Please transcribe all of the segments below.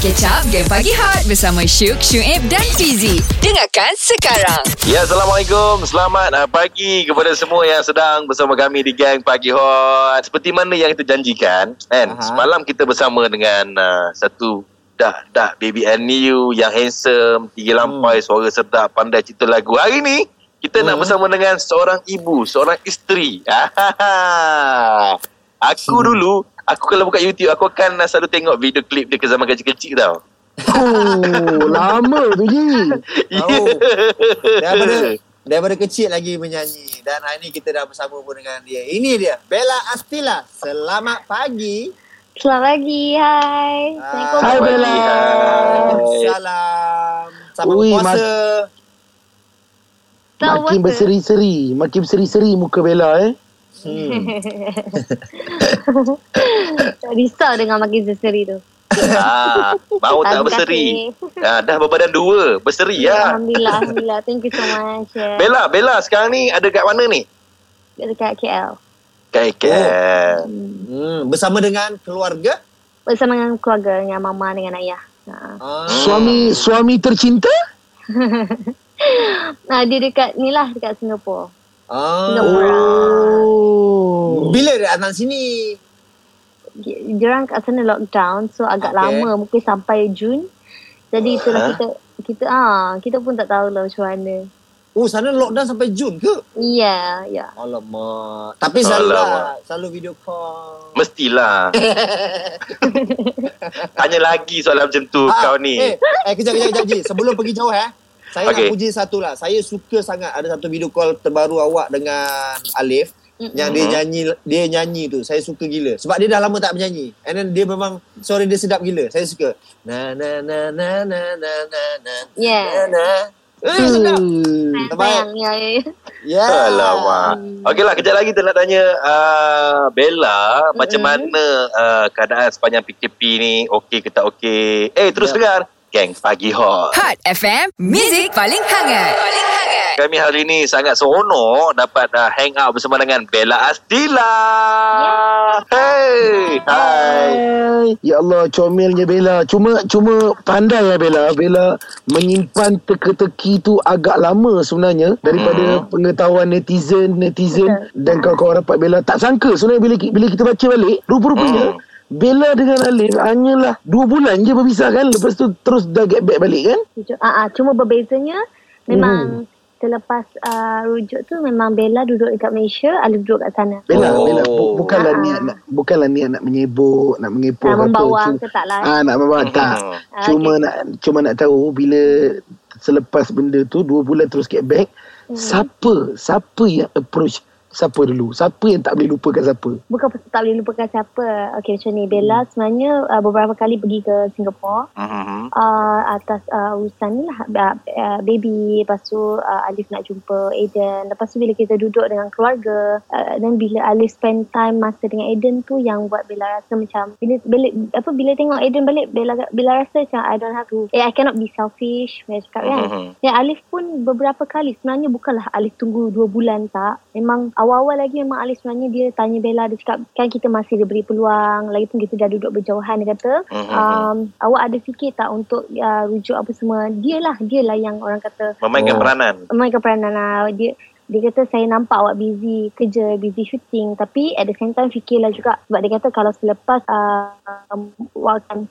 Catch up Game Pagi Hot Bersama Syuk, Syuib dan Fizi Dengarkan sekarang Ya, Assalamualaikum. Selamat uh, pagi kepada semua yang sedang bersama kami di Gang Pagi Hot. Seperti mana yang kita janjikan, kan? Aha. Semalam kita bersama dengan uh, satu dah dah baby and new yang handsome, tinggi lampai, suara sedap, pandai cipta lagu. Hari ni kita nak Hmm. bersama dengan seorang ibu, seorang isteri. aku dulu, aku kalau buka YouTube, aku akan selalu tengok video klip dia ke zaman kecil-kecil tau. Oh, lama tu Ji. Tahu. Daripada daripada kecil lagi menyanyi dan hari ni kita dah bersama pun dengan dia. Ini dia Bella Astila. Selamat pagi. Selamat pagi, hai. Assalamualaikum. Hai, Bella. Hai. Salam. Selamat Ui, puasa. Selamat Makin berseri-seri. Makin berseri-seri muka Bella eh. Hmm. Risau dengan makin seseri tu. ah, mau tak berseri? Ah, dah berbadan dua, berseri ya. Alhamdulillah, Alhamdulillah. Thank you so much. Yeah. Bella, Bella sekarang ni ada kat mana ni? Dekat KL. Kat IKEA. Hmm. Bersama dengan keluarga. Bersama dengan keluarga, dengan mama, dengan ayah. Ha. Ah. Suami suami tercinta? Nah, dia dekat ni lah, dekat Singapura. Ah. Singapura. Oh. Bila dia datang sini? Dia orang kat sana lockdown, so agak Okay. lama, mungkin sampai Jun. Jadi itulah Huh? kita kita ah kita pun tak tahu lah macam mana. Oh, sana lockdown sampai Jun ke? Ya, ya. Alamak. Tapi selalu Alamak. lah. Selalu video call. Mestilah. Tanya lagi soalan macam tu Ah, kau ni. Eh, eh kejap, kejap, kejap, Ji. Sebelum pergi jauh, eh. Saya Okey. nak puji satu lah. Saya suka sangat ada satu video call terbaru awak dengan Alif. Mm-mm. Yang dia nyanyi dia nyanyi tu. Saya suka gila. Sebab dia dah lama tak menyanyi. And then dia memang suara dia sedap gila. Saya suka. Na na na na na na na na Yeah. na na. Eh, sedap. Hmm. Terbaik. Sayang, ya, ya. ya. Ya. Alamak. Okeylah, kejap lagi kita nak tanya uh, Bella macam Mm-mm. mana uh, keadaan sepanjang PKP ni. Okey ke tak okey? Eh, terus Ya. dengar. Geng Pagi Hot. Hot FM Music paling hangat Paling hangat Kami hari ini sangat seronok dapat uh, hang out bersama dengan Bella Astila. Hey, hai. Hai. Ya Allah, comelnya Bella. Cuma cuma pandai ya Bella. Bella menyimpan teka-teki tu agak lama sebenarnya daripada Hmm. pengetahuan netizen, netizen dan kawan-kawan rapat Bella. Tak sangka sebenarnya bila bila kita baca balik, rupa-rupanya Hmm. Bella dengan Alif hanyalah dua bulan je berpisah kan. Lepas tu terus dah get back balik kan. Ah, ah, cuma berbezanya memang selepas uh, rujuk tu memang Bella duduk dekat Malaysia, Alif duduk kat sana. Bella, Oh. Bella bu- bukanlah Ah. niat nak bukanlah niat nak menyebut, nak mengepul Nak membawa ke tak lah. Ah nak membawa tak. Hmm. Ah, Cuma okey. nak cuma nak tahu bila selepas benda tu dua bulan terus get back, Hmm. siapa siapa yang approach siapa dulu? Siapa yang tak boleh lupakan siapa? Bukan pasal tak boleh lupakan siapa. Okey macam ni, Bella sebenarnya uh, beberapa kali pergi ke Singapura. Mhm. Uh, atas uh, urusan ni lah uh, uh, baby lepas tu uh, Alif nak jumpa Aiden lepas tu bila kita duduk dengan keluarga uh, dan bila Alif spend time masa dengan Aiden tu yang buat Bella rasa macam bila bila apa bila tengok Aiden balik Bella Bella rasa macam I don't have to eh, I cannot be selfish saya cakap kan Mhm. Ya Alif pun beberapa kali sebenarnya bukanlah Alif tunggu dua bulan tak. Memang awal-awal lagi memang Alif sebenarnya dia tanya Bella dia cakap kan kita masih diberi peluang lagipun kita dah duduk berjauhan dia kata Mhm. um, awak ada fikir tak untuk uh, rujuk apa semua. Dia lah dia lah yang orang kata Memainkan Oh. peranan. mainkan peranan lah. Dia dia kata saya nampak awak busy kerja, busy shooting tapi at the same time fikirlah juga sebab dia kata kalau selepas uh, awak akan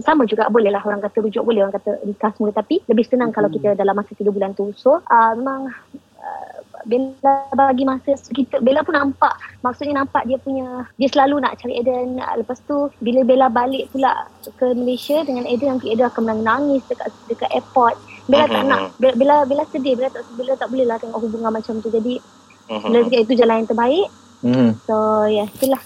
sama juga boleh lah orang kata rujuk boleh orang kata nikah semua tapi lebih senang kalau kita dalam masa 3 bulan tu so uh, memang Bella bagi masa kita Bella pun nampak maksudnya nampak dia punya dia selalu nak cari Eden lepas tu bila Bella balik pula ke Malaysia dengan Eden nanti Eden akan menangis dekat dekat airport Bella tak Mhm. nak Bella, Bella, Bella sedih Bella tak Bella tak boleh lah tengok hubungan macam tu jadi Mhm. Bella cakap itu jalan yang terbaik Hmm. so ya yeah, itulah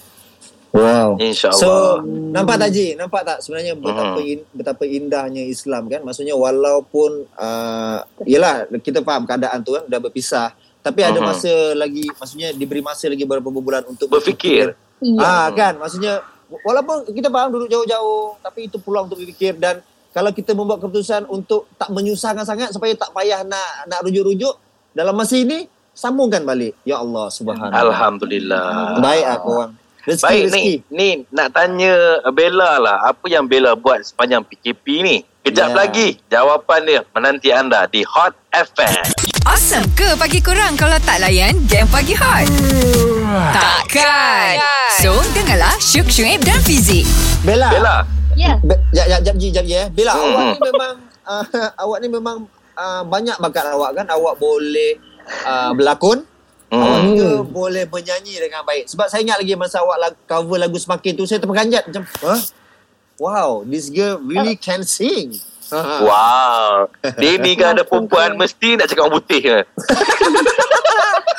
Wow. InsyaAllah. So nampak tak Ji? Nampak tak sebenarnya betapa Hmm. in, betapa indahnya Islam kan? Maksudnya walaupun uh, yalah kita faham keadaan tu kan dah berpisah, tapi ada masa lagi maksudnya diberi masa lagi beberapa bulan untuk Berfikir. Ah kan maksudnya walaupun kita faham duduk jauh-jauh tapi itu peluang untuk berfikir dan kalau kita membuat keputusan untuk tak menyusahkan sangat supaya tak payah nak nak rujuk-rujuk dalam masa ini sambungkan balik. Ya Allah subhanallah. Alhamdulillah. Baik aku orang. Rezeki, Baik rezeki. ni, ni nak tanya Bella lah. Apa yang Bella buat sepanjang PKP ni? Kejap Ya. lagi jawapan dia menanti anda di Hot FM. Awesome ke pagi kurang kalau tak layan game pagi hot? Takkan. So, dengarlah Syuk Syuib dan Fizik. Bella. Bella, Ya. Be, jap, jap, jap, Ji, jap, Ji, eh. Bella, Hmm. awak ni memang, uh, awak ni memang uh, banyak bakat awak kan. Awak boleh uh, berlakon. Hmm. Awak juga boleh menyanyi dengan baik. Sebab saya ingat lagi masa awak cover lagu Semakin tu, saya terperanjat macam, huh? Wow, this girl really can sing. Wow. Dia ni kan ada perempuan mesti nak cakap orang putih ke?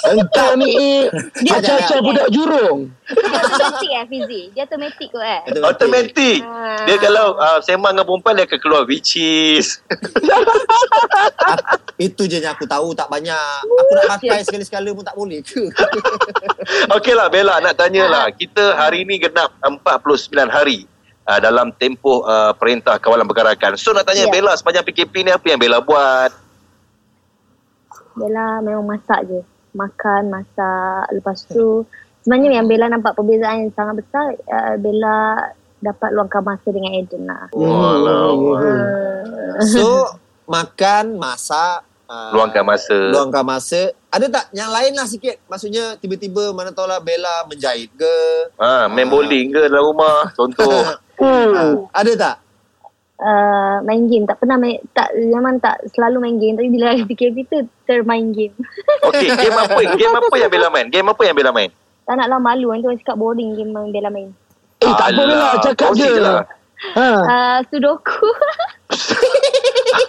Engkau ni eh, Dia- macam-macam dia- budak jurung. Dia automatik eh Fizi. Dia automatik kot eh. Automatik. Ah. Dia kalau uh, sembang dengan perempuan dia akan keluar which is. Itu je yang aku tahu tak banyak. Aku nak pakai sekali-sekala pun tak boleh ke? Okey lah Bella nak tanya lah. Kita hari ni genap 49 hari. Uh, dalam tempoh uh, perintah kawalan pergerakan. So nak tanya Ya. Bella sepanjang PKP ni apa yang Bella buat? Bella memang masak je. Makan, masak. Lepas tu, sebenarnya yang Bella nampak perbezaan yang sangat besar, uh, Bella dapat luangkan masa dengan Eden lah. Walau. Uh, So, makan, masak, uh, Luangkan masa. luangkan masa. Ada tak yang lain lah sikit? Maksudnya tiba-tiba mana tahu lah Bella menjahit ke? Ha, main bowling ke dalam rumah? Contoh. Uh, ada tak? uh, main game. Tak pernah main, tak, memang tak selalu main game. Tapi bila PKP tu, termain game. Okey, game apa? Game apa yang Bella main? Game apa yang Bella main? tak naklah malu. Nanti orang cakap boring game yang Bella main. Eh, tak apa Bella, cakap je. je lah. Ha, Uh, sudoku.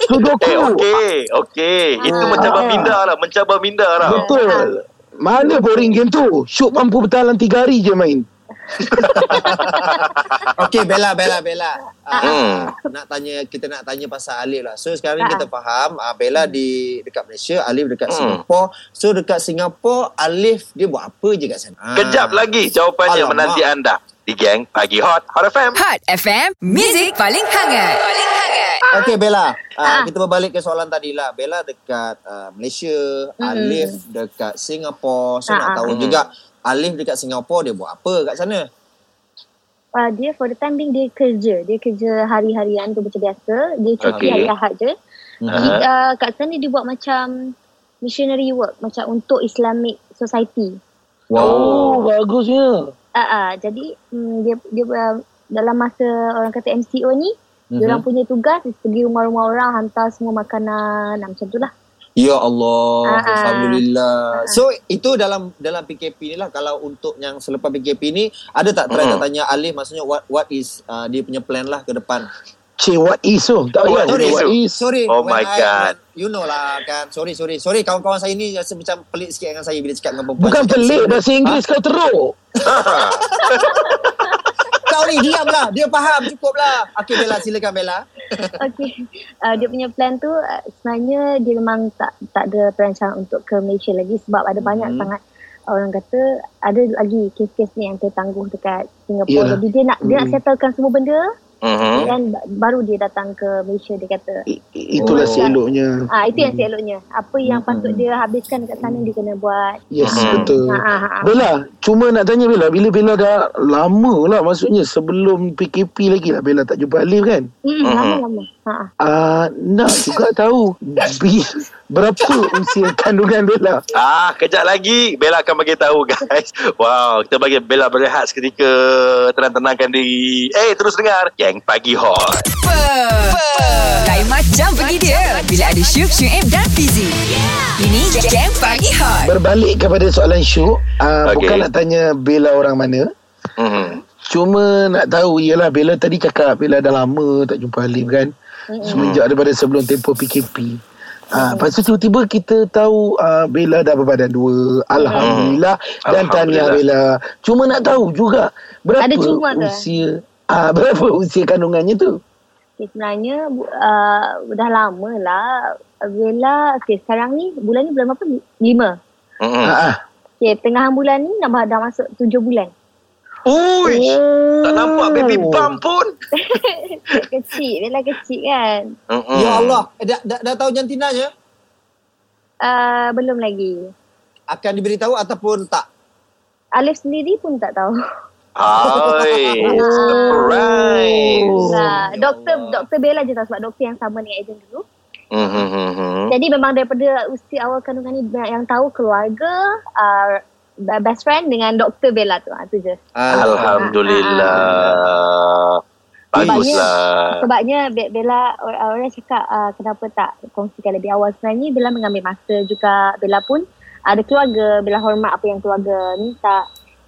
sudoku. Eh, okey, okey. Itu Ah. mencabar minda lah, mencabar minda lah. Betul. Mana boring game tu? Syuk mampu bertahan tiga hari je main. Okey Bella, Bella, Bella. Uh, Hmm. Nak tanya, kita nak tanya pasal Alif lah. So sekarang ni Ah. kita faham uh, Bella di dekat Malaysia, Alif dekat Hmm. Singapura. So dekat Singapura, Alif dia buat apa je kat sana? Ah. Kejap lagi jawapannya Alamak. menanti anda. Di Gang Pagi Hot, Hot FM. Hot FM, Music paling hangat. Paling hangat. Okey Bella, uh, Ah. kita berbalik ke soalan tadi lah. Bella dekat uh, Malaysia, Hmm. Alif dekat Singapura. So Ah, nak ah. tahu Hmm. juga Alif dekat Singapura dia buat apa kat sana? Uh, dia for the time being dia kerja. Dia kerja hari-harian tu macam biasa. Dia cuti Okay. hari Ahad je. Dia, uh, kat sana dia buat macam missionary work. Macam untuk Islamic Society. Oh, bagusnya. Uh, uh, jadi um, dia dia uh, dalam masa orang kata MCO ni, mm-hmm. dia orang punya tugas pergi rumah-rumah orang hantar semua makanan nah, macam tu lah. Ya Allah, Ah, ah. alhamdulillah. So itu dalam dalam PKP ni lah kalau untuk yang selepas PKP ni ada tak try tak tanya Alif maksudnya what what is uh, dia punya plan lah ke depan. Cik, what is tu? Tak payah. is What is? Sorry. Oh when my I- God. you know lah kan. Sorry sorry. Sorry kawan-kawan saya ni rasa macam pelik sikit dengan saya bila cakap dengan perempuan. Bukan Cakap pelik bahasa Inggeris kau teruk. Kau ni diam lah. Dia faham cukup lah. Okay Bella silakan Bella. Okay. Uh, dia punya plan tu uh, sebenarnya dia memang tak tak ada perancangan untuk ke Malaysia lagi sebab ada banyak Mhm. sangat orang kata ada lagi kes-kes ni yang tertangguh dekat Singapura. Yalah. Jadi dia nak dia nak settlekan semua benda Mhm. dan ba- baru dia datang ke Malaysia dia kata. I- Itulah Oh. seloknya. Ah itu yang seloknya. Apa yang Mhm. patut dia habiskan dekat sana dia kena buat. Yes, Hmm. betul. Ha ah, ah. Bella, cuma nak tanya Bella, bila Bella dah lama lah maksudnya sebelum PKP lagi lah Bella tak jumpa Alif kan? Hmm, Mhm. lama-lama. Ha ah. Ah, nak juga tahu berapa usia kandungan Bella. Ah, kejap lagi Bella akan bagi tahu guys. Wow, kita bagi Bella berehat seketika tenang-tenangkan diri. Eh, terus dengar Gang Pagi Hot. Lain macam pergi dia bila ada Syuk, Syuib dan Fizi. Ini Gang Pagi Hot. Berbalik kepada soalan Syuk, ah, Okey. bukan nak tanya Bella orang mana. Mhm. Cuma nak tahu ialah Bella tadi cakap Bella dah lama tak jumpa Alif kan. Semenjak daripada sebelum tempoh PKP. Ah, lepas tu tiba-tiba kita tahu ah, Bella dah berbadan dua. Alhamdulillah. Dan tahniah Alhamdulillah. Bella. Cuma nak tahu juga berapa Ada cuma usia ah, berapa usia kandungannya tu? Okay, sebenarnya uh, dah lama lah. Bella, okay, sekarang ni bulan ni bulan berapa? Lima. Ah. Okay, tengahan bulan ni dah, dah masuk tujuh bulan. Ui, tak nampak baby bump pun. kecil, Bella kecil kan. Mhm. Ya Allah. Eh, dah, dah, dah tahu jantinanya? Uh, belum lagi. Akan diberitahu ataupun tak? Alif sendiri pun tak tahu. Hai, Oh. surprise. Nah, ya doktor Allah. doktor Bella je tahu sebab doktor yang sama dengan agent dulu. Hmm, hmm, hmm, hmm. Jadi memang daripada usia awal kandungan ni yang tahu keluarga uh, best friend dengan doktor Bella tu. Ah tu je. Alhamdulillah. Baguslah. Sebabnya Be- Bella or- orang cakap uh, kenapa tak kongsikan lebih awal sebenarnya Bella mengambil masa juga Bella pun ada keluarga Bella hormat apa yang keluarga minta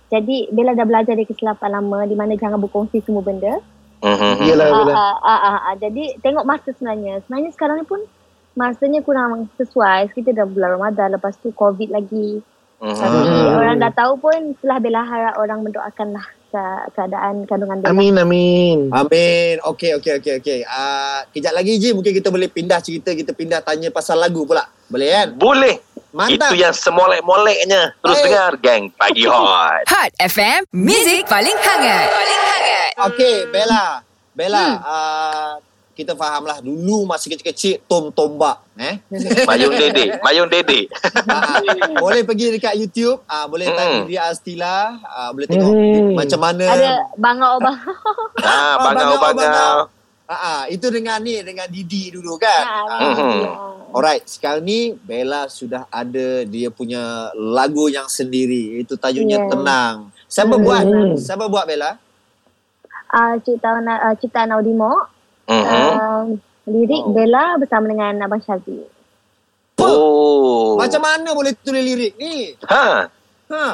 jadi Bella dah belajar dari kesilapan lama di mana jangan berkongsi semua benda Hmm, hmm, hmm. Yelah, Ah, yelah. ah, ah, ah, ah. jadi tengok masa sebenarnya sebenarnya sekarang ni pun masanya kurang sesuai kita dah bulan Ramadan lepas tu COVID lagi Tapi hmm. orang dah tahu pun setelah Bella harap orang mendoakan lah ke- keadaan kandungan Bella Amin, amin. Amin. Okey, okey, okey, okey. Ah, kejap lagi Ji, mungkin kita boleh pindah cerita, kita pindah tanya pasal lagu pula. Boleh kan? Boleh. Mantap. Itu yang semolek-moleknya. Terus Baik. dengar Gang Pagi Hot. Hot FM, Music paling hangat. Paling hangat. Okey, Bella. Bella, Hmm. ah, kita fahamlah dulu masa kecil-kecil tom tombak, eh. Mayung Dede. Mayung Dede. Ah, boleh pergi dekat YouTube, ah boleh Hmm. tanya dia Astila, ah boleh tengok Hmm. macam mana ada bangau-bangau Ah, bangau. Ah, ah, itu dengan ni dengan Didi dulu kan. Ah, Mhm. Alright, sekarang ni Bella sudah ada dia punya lagu yang sendiri. Itu tajuknya Yeah. Tenang. Siapa Hmm. buat? Siapa buat Bella? uh, ciptaan uh, ciptaan Audimo Mhm. uh, lirik Wow. Bella bersama dengan Abang Syazi. Oh. Macam mana boleh tulis lirik ni? Ha. Ha.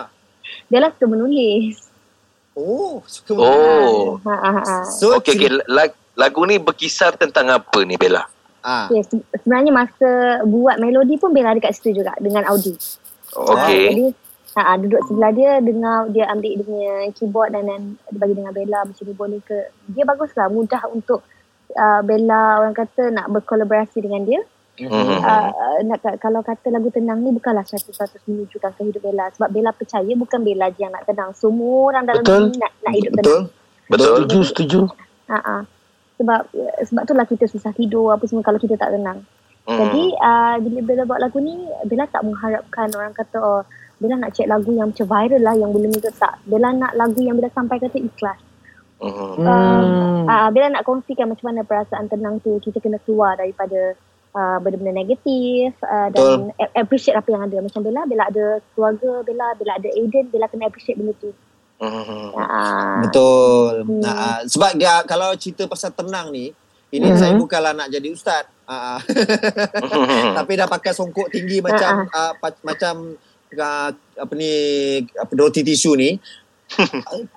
Bella suka menulis. Oh, suka Oh. Ha, ha, ha. So, Okey, okey. Lag- Lagu ni berkisar tentang apa ni, Bella? Ah. Okay, se- sebenarnya masa buat melodi pun Bella dekat situ juga dengan Audi. Okey. Jadi ha, ha, duduk sebelah dia dengar dia ambil dia punya keyboard dan, dan dia bagi dengan Bella macam ni boleh ke. Dia baguslah mudah untuk uh, Bella orang kata nak berkolaborasi dengan dia. Mhm. uh, uh, nak kalau kata lagu tenang ni bukanlah satu-satu menujukan ke hidup Bella sebab Bella percaya bukan Bella je yang nak tenang semua orang dalam Betul. dunia nak, nak hidup Betul? tenang Betul? Setuju, setuju. ha uh sebab sebab itulah kita susah tidur apa semua kalau kita tak tenang Hmm. jadi uh, bila Bella buat lagu ni Bella tak mengharapkan orang kata oh Bella nak cek lagu yang macam viral lah yang boleh ni ke tak Bella nak lagu yang Bella sampaikan tu ikhlas Mhm. Hmm. Ah, Bella nak kongsikan macam mana perasaan tenang tu kita kena keluar daripada uh, benda-benda negatif uh, dan a- appreciate apa yang ada. Macam Bella, Bella ada keluarga, Bella, Bella ada Aiden, Bella kena appreciate benda tu. Uh, Betul. Hmm. Nah, ah, sebab dia, kalau cerita pasal tenang ni, ini Mhm. saya bukanlah nak jadi ustaz. Mhm. Tapi dah pakai songkok tinggi macam ah, pa- macam ah, apa ni apa roti tisu ni.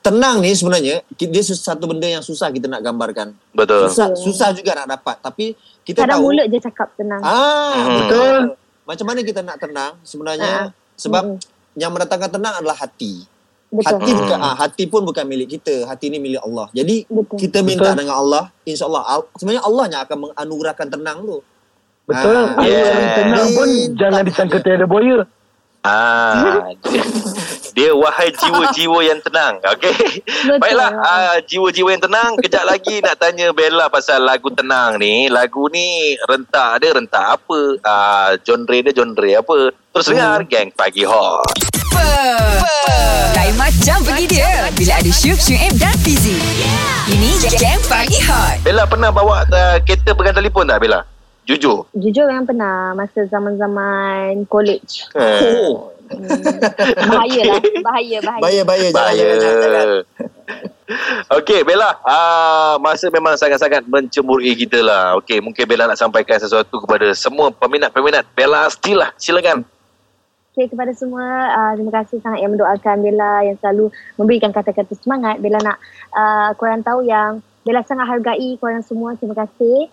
Tenang ni sebenarnya dia satu benda yang susah kita nak gambarkan. Betul. Susah susah juga nak dapat tapi kita kadang tahu mulut je cakap tenang. ah Hmm. betul. Macam mana kita nak tenang sebenarnya Ah. sebab Mm. yang mendatangkan tenang adalah hati. Betul. Hati Hmm. bukan ah, hati pun bukan milik kita. Hati ni milik Allah. Jadi Betul. kita minta Betul. dengan Allah, insya-Allah al- sebenarnya Allah yang akan menganugerahkan tenang tu. Betul. Ah, yeah. yang tenang pun Minta jangan disangka tiada buaya. Ah, dia, wahai jiwa-jiwa yang tenang. Okey. Betul. Baiklah, ah, jiwa-jiwa yang tenang. Kejap lagi nak tanya Bella pasal lagu tenang ni. Lagu ni rentak dia rentak apa? Ah, genre dia genre apa? Terus dengar Gang Pagi Hot. Lain macam pergi dia bila ada Syuk, Syuib dan Fizi. Ini Gang Pagi Hot. Bella pernah bawa uh, kereta pegang telefon tak Bella? Jujur. Jujur memang pernah masa zaman-zaman college. Eh, Hmm. bahaya lah. Bahaya, bahaya. Bahaya bahaya Bahaya. jangan jangan. jangan. Okey Bella, ah, masa memang sangat-sangat mencemburui kita lah. Okey, mungkin Bella nak sampaikan sesuatu kepada semua peminat-peminat Bella Still lah. Silakan. Okay, kepada semua, uh, terima kasih sangat yang mendoakan Bella yang selalu memberikan kata-kata semangat. Bella nak uh, korang tahu yang Bella sangat hargai korang semua. Terima kasih.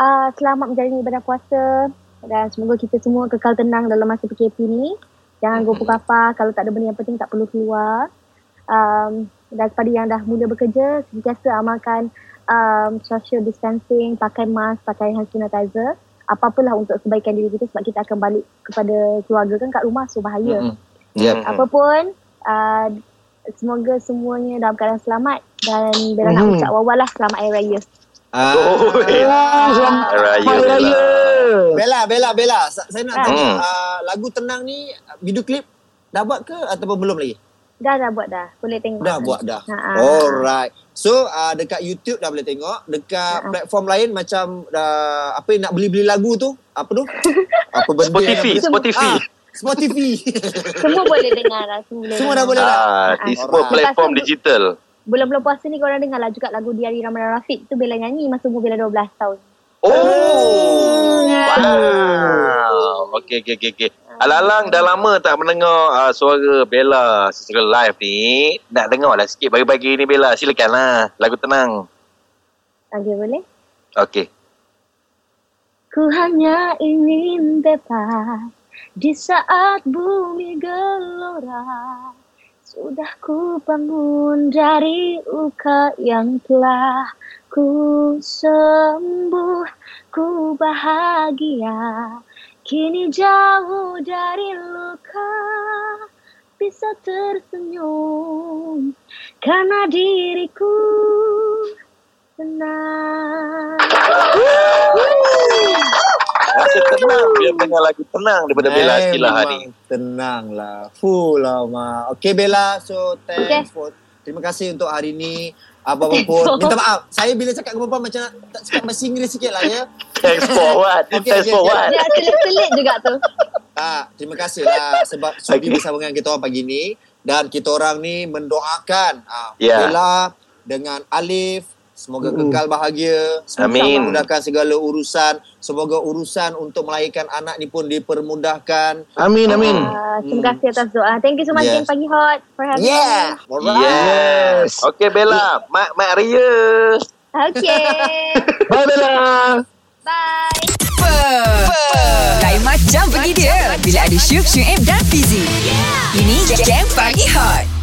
Uh, selamat menjalani ibadah puasa dan semoga kita semua kekal tenang dalam masa PKP ni. Jangan gopoh kapar. Kalau tak ada benda yang penting, tak perlu keluar. Um, dan kepada yang dah mula bekerja, sentiasa amalkan um, social distancing, pakai mask, pakai hand sanitizer. Apa-apalah untuk kebaikan diri kita sebab kita akan balik kepada keluarga kan kat rumah so bahaya. Mm-mm. Yep. Mhm. Apa pun uh, semoga semuanya dalam keadaan selamat dan Bella nak Mhm. ucap wawal lah selamat Hari Raya. Ah. Oh, eh. selamat Raya, Hari Bella. Raya. Bella, Bella, Bella. Sa- Saya nak Ah. tanya, Hmm. Lagu tenang ni video klip dah buat ke ataupun belum lagi? Dah dah buat dah. Boleh tengok. Dah buat dah. Ha, ha. Alright. So uh, dekat YouTube dah boleh tengok, dekat Ha. platform lain macam uh, apa yang nak beli-beli lagu tu? Apa tu? apa benda Spotify, yang Spotify. Ah, Spotify. Semua boleh dengar lah. Semua, boleh Semua dah boleh dah. Ah, di semua Alright. platform Lepas digital. Bulan-bulan puasa ni korang dengar lah juga lagu Diari Ramadan Rafiq tu Bella nyanyi masa umur Bella 12 tahun. Oh, wow. Okey, okey, okey. okey. Alang-alang dah lama tak mendengar uh, suara Bella secara live ni. Nak dengar lah sikit bagi-bagi ni Bella. Silakanlah. Lagu tenang. Okay boleh? Okey. Ku hanya ingin bebas di saat bumi gelora. Sudah ku bangun dari luka yang telah ku sembuh. Ku bahagia kini jauh dari luka. Bisa tersenyum karena diriku tenang. Rasa tenang bila dengar lagu tenang daripada Bella Eh, Askila memang hari. Tenang lah. Full lah, Ma. Okay, Bella. So, thanks Okay. for... Terima kasih untuk hari ni. Apa-apa pun. Minta maaf. Saya bila cakap dengan perempuan macam nak tak cakap bahasa Inggeris sikit lah ya. Thanks for what? Okey, Thanks for what? Dia selit-selit juga tu. Ah, terima kasih lah sebab sudi Okay. bersama dengan kita orang pagi ni. Dan kita orang ni mendoakan ah, Ya. Bella dengan Alif. Semoga Mm. kekal bahagia. Semoga Amin. memudahkan segala urusan. Semoga urusan untuk melahirkan anak ni pun dipermudahkan. Amin, amin. Uh, terima kasih atas doa. Thank you so much Yes. Pagi Hot for having Yeah. me. Alright. Yes. Okey Bella, Mak Mak Ria. Okay. Bye, Bella. Bye. Lain macam pergi dia Bila ada Syuk, Syuib dan Fizi Ini Jam Pagi Hot